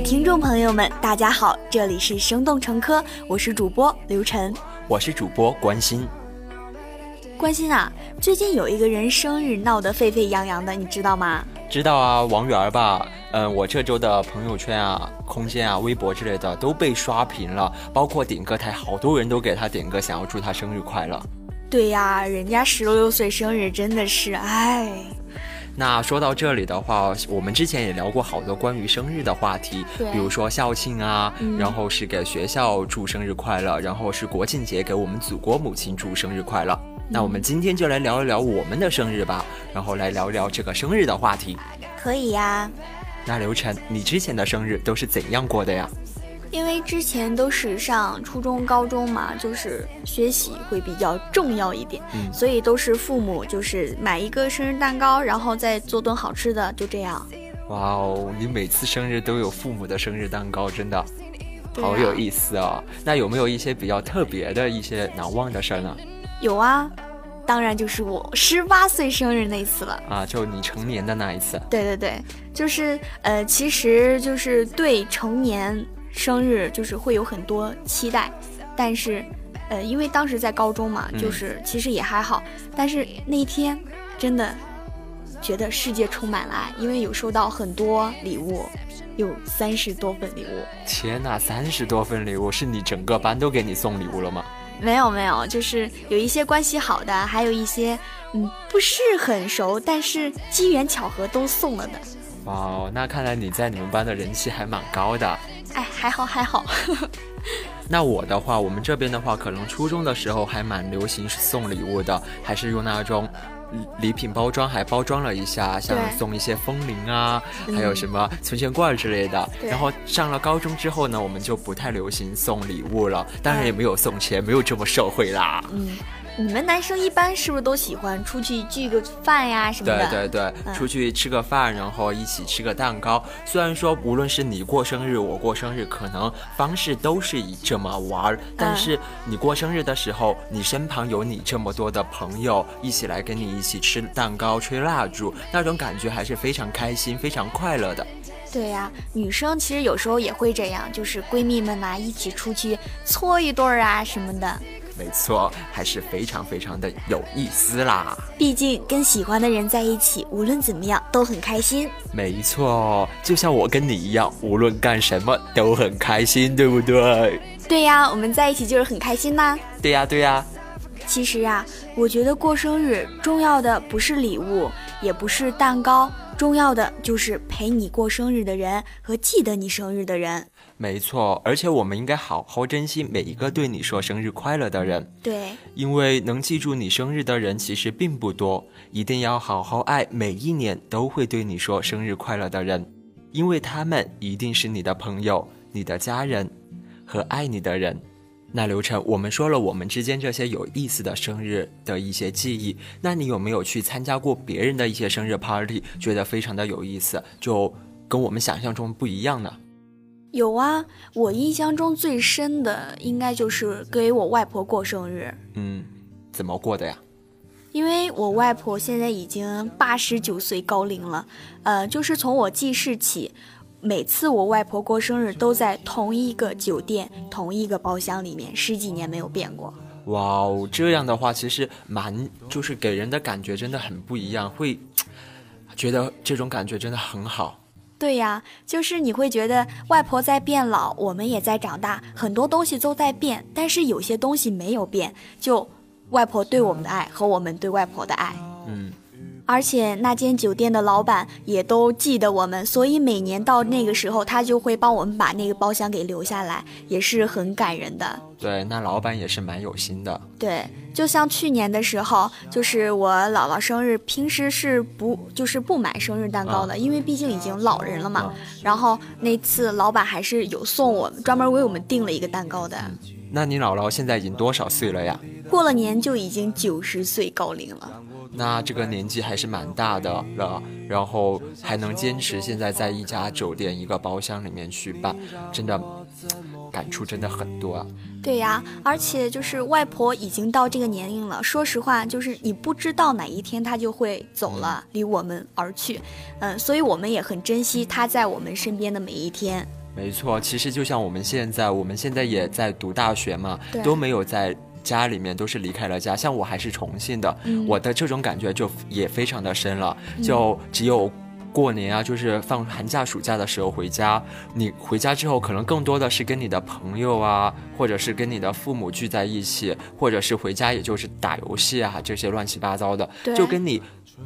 听众朋友们，大家好，这里是生动成科，我是主播刘晨，我是主播关心。关心啊，最近有一个人生日闹得沸沸扬扬的，你知道吗？知道啊，王源吧？嗯，我这周的朋友圈啊、空间啊、微博之类的都被刷屏了，包括点歌台，好多人都给他点歌，想要祝他生日快乐。对呀，人家十六岁生日，真的是哎。那说到这里的话，我们之前也聊过好多关于生日的话题，比如说校庆啊，然后是给学校祝生日快乐，然后是国庆节给我们祖国母亲祝生日快乐。那我们今天就来聊一聊我们的生日吧，然后来聊一聊这个生日的话题。可以呀。那刘晨，你之前的生日都是怎样过的呀？因为之前都是上初中、高中嘛，就是学习会比较重要一点，所以都是父母就是买一个生日蛋糕，然后再做顿好吃的，就这样。哇哦，你每次生日都有父母的生日蛋糕，真的好有意思哦。那有没有一些比较特别的一些难忘的事儿呢？有啊，当然就是我十八岁生日那次了啊，就你成年的那一次。对对对，就是呃，其实就是对成年。生日就是会有很多期待，但是，呃，因为当时在高中嘛，就是其实也还好。但是那一天真的觉得世界充满了爱，因为有收到很多礼物，有三十多份礼物。天呐，三十多份礼物，是你整个班都给你送礼物了吗？没有没有，就是有一些关系好的，还有一些嗯不是很熟，但是机缘巧合都送了的。哇，那看来你在你们班的人气还蛮高的。哎，还好还好。那我的话，我们这边的话，可能初中的时候还蛮流行送礼物的，还是用那种礼品包装，还包装了一下，像送一些风铃啊，还有什么存钱罐之类的。然后上了高中之后呢，我们就不太流行送礼物了，当然也没有送钱，没有这么社会啦。嗯。你们男生一般是不是都喜欢出去聚个饭呀什么的？对对对，出去吃个饭，然后一起吃个蛋糕。虽然说无论是你过生日，我过生日，可能方式都是以这么玩儿，但是你过生日的时候，你身旁有你这么多的朋友一起来跟你一起吃蛋糕、吹蜡烛，那种感觉还是非常开心、非常快乐的。对呀，女生其实有时候也会这样，就是闺蜜们呐一起出去搓一顿儿啊什么的。没错，还是非常非常的有意思啦。毕竟跟喜欢的人在一起，无论怎么样都很开心。没错，就像我跟你一样，无论干什么都很开心，对不对？对呀，我们在一起就是很开心呐。对呀，对呀。其实啊，我觉得过生日重要的不是礼物，也不是蛋糕，重要的就是陪你过生日的人和记得你生日的人。没错，而且我们应该好好珍惜每一个对你说生日快乐的人。对，因为能记住你生日的人其实并不多，一定要好好爱每一年都会对你说生日快乐的人，因为他们一定是你的朋友、你的家人和爱你的人。那刘晨，我们说了我们之间这些有意思的生日的一些记忆，那你有没有去参加过别人的一些生日 party，觉得非常的有意思，就跟我们想象中不一样呢？有啊，我印象中最深的应该就是给我外婆过生日。嗯，怎么过的呀？因为我外婆现在已经八十九岁高龄了，呃，就是从我记事起，每次我外婆过生日都在同一个酒店、同一个包厢里面，十几年没有变过。哇哦，这样的话其实蛮，就是给人的感觉真的很不一样，会觉得这种感觉真的很好。对呀，就是你会觉得外婆在变老，我们也在长大，很多东西都在变，但是有些东西没有变，就外婆对我们的爱和我们对外婆的爱。嗯。而且那间酒店的老板也都记得我们，所以每年到那个时候，他就会帮我们把那个包厢给留下来，也是很感人的。对，那老板也是蛮有心的。对，就像去年的时候，就是我姥姥生日，平时是不就是不买生日蛋糕的，因为毕竟已经老人了嘛。然后那次老板还是有送我们，专门为我们订了一个蛋糕的。那你姥姥现在已经多少岁了呀？过了年就已经九十岁高龄了。那这个年纪还是蛮大的了，然后还能坚持现在在一家酒店一个包厢里面去办，真的。感触真的很多啊。对呀，而且就是外婆已经到这个年龄了，说实话，就是你不知道哪一天她就会走了，离我们而去。嗯，所以我们也很珍惜她在我们身边的每一天。没错，其实就像我们现在，我们现在也在读大学嘛，都没有在家里面，都是离开了家。像我还是重庆的，我的这种感觉就也非常的深了，就只有。过年啊，就是放寒假、暑假的时候回家。你回家之后，可能更多的是跟你的朋友啊，或者是跟你的父母聚在一起，或者是回家也就是打游戏啊，这些乱七八糟的。就跟你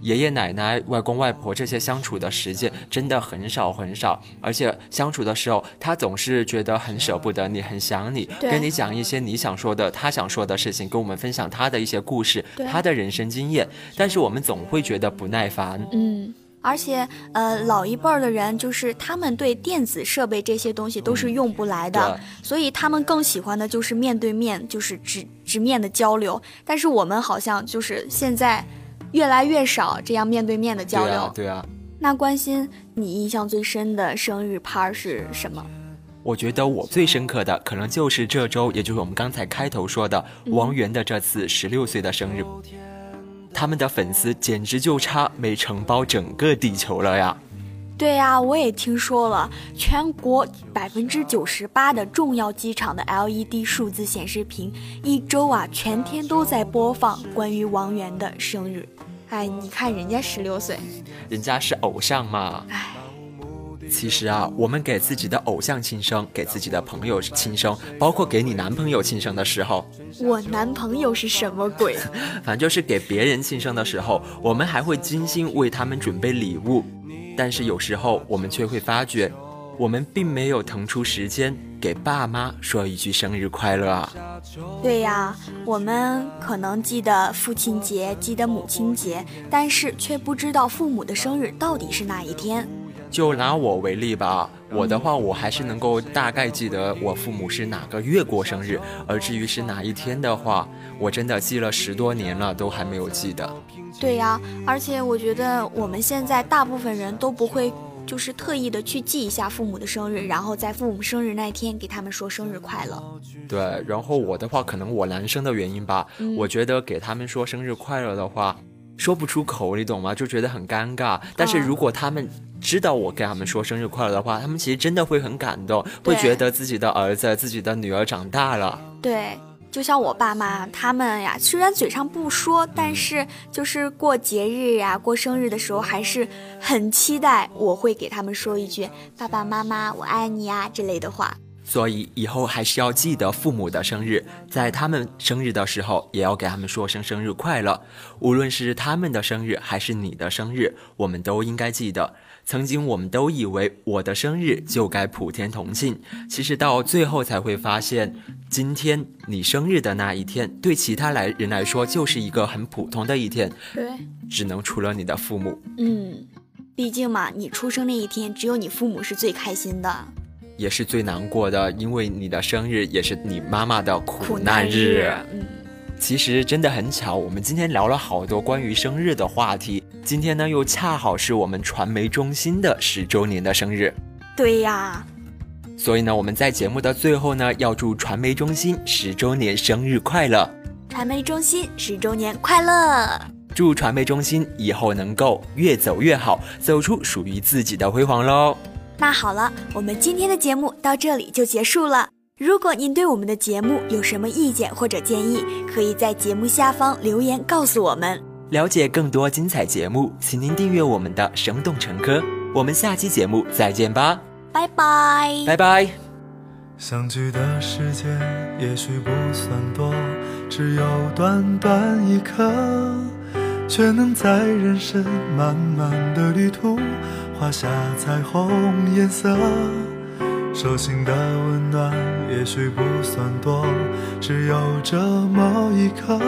爷爷奶奶、外公外婆这些相处的时间真的很少很少。而且相处的时候，他总是觉得很舍不得你，很想你，跟你讲一些你想说的、他想说的事情，跟我们分享他的一些故事、他的人生经验。但是我们总会觉得不耐烦。嗯。而且，呃，老一辈儿的人就是他们对电子设备这些东西都是用不来的，所以他们更喜欢的就是面对面，就是直直面的交流。但是我们好像就是现在越来越少这样面对面的交流。对啊。那关心你印象最深的生日趴是什么？我觉得我最深刻的可能就是这周，也就是我们刚才开头说的王源的这次十六岁的生日。他们的粉丝简直就差没承包整个地球了呀！对呀，我也听说了，全国百分之九十八的重要机场的 LED 数字显示屏，一周啊全天都在播放关于王源的生日。哎，你看人家十六岁，人家是偶像嘛。哎。其实啊，我们给自己的偶像庆生，给自己的朋友庆生，包括给你男朋友庆生的时候，我男朋友是什么鬼？反正就是给别人庆生的时候，我们还会精心为他们准备礼物。但是有时候我们却会发觉，我们并没有腾出时间给爸妈说一句生日快乐啊。对呀，我们可能记得父亲节，记得母亲节，但是却不知道父母的生日到底是哪一天。就拿我为例吧，我的话我还是能够大概记得我父母是哪个月过生日，而至于是哪一天的话，我真的记了十多年了，都还没有记得。对呀，而且我觉得我们现在大部分人都不会，就是特意的去记一下父母的生日，然后在父母生日那天给他们说生日快乐。对，然后我的话，可能我男生的原因吧，我觉得给他们说生日快乐的话。说不出口，你懂吗？就觉得很尴尬。但是如果他们知道我跟他们说生日快乐的话，他们其实真的会很感动，会觉得自己的儿子、自己的女儿长大了。对，就像我爸妈他们呀，虽然嘴上不说，但是就是过节日呀、过生日的时候，还是很期待我会给他们说一句“爸爸妈妈，我爱你呀”之类的话。所以以后还是要记得父母的生日，在他们生日的时候，也要给他们说声生日快乐。无论是他们的生日还是你的生日，我们都应该记得。曾经我们都以为我的生日就该普天同庆，其实到最后才会发现，今天你生日的那一天，对其他来人来说就是一个很普通的一天。对，只能除了你的父母。嗯，毕竟嘛，你出生那一天，只有你父母是最开心的。也是最难过的，因为你的生日也是你妈妈的苦难日。嗯，其实真的很巧，我们今天聊了好多关于生日的话题。今天呢，又恰好是我们传媒中心的十周年的生日。对呀，所以呢，我们在节目的最后呢，要祝传媒中心十周年生日快乐！传媒中心十周年快乐！祝传媒中心以后能够越走越好，走出属于自己的辉煌喽！那好了，我们今天的节目到这里就结束了。如果您对我们的节目有什么意见或者建议，可以在节目下方留言告诉我们。了解更多精彩节目，请您订阅我们的《生动成科》。我们下期节目再见吧，拜拜，拜拜。相聚的时间也许不算多，只有短短一刻，却能在人生漫漫的旅途。画下彩虹颜色，手心的温暖也许不算多，只有这么一刻，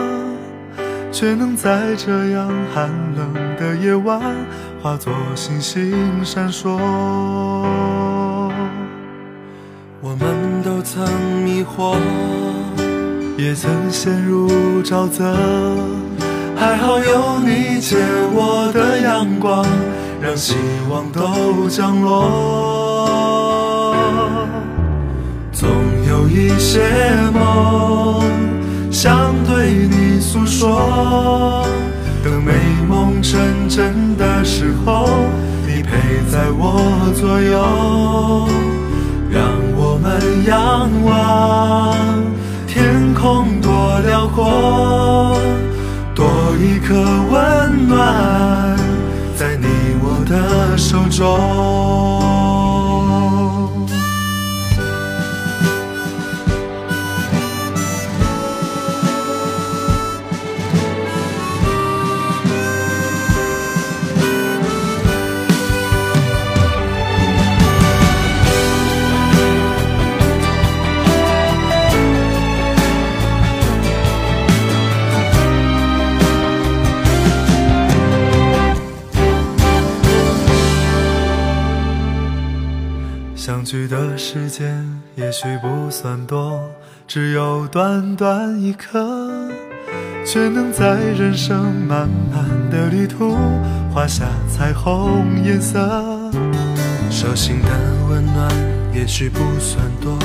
却能在这样寒冷的夜晚化作星星闪烁。我们都曾迷惑，也曾陷入沼泽，还好有你借我的阳光。让希望都降落，总有一些梦，想对你诉说。等美梦成真的时候，你陪在我左右，让我们仰望天空多辽阔，多一颗中。时间也许不算多，只有短短一刻，却能在人生漫漫的旅途画下彩虹颜色。手心的温暖也许不算多，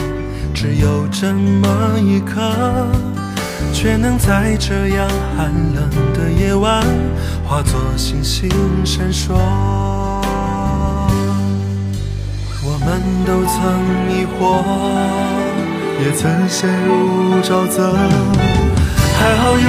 只有这么一刻，却能在这样寒冷的夜晚化作星星闪烁。们都曾迷惑，也曾陷入沼泽，还好有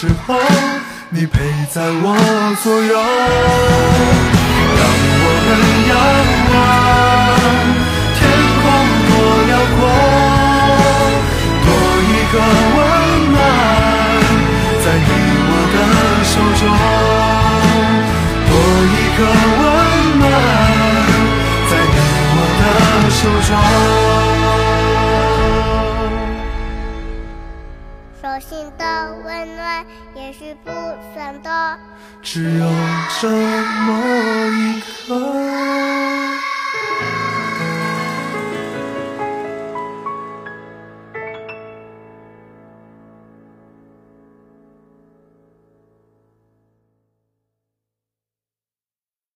时候。你陪在我左右，让我们仰望天空多辽阔，多一个温暖在你我的手中，多一个心的温暖也是不算多。只有这么一刻。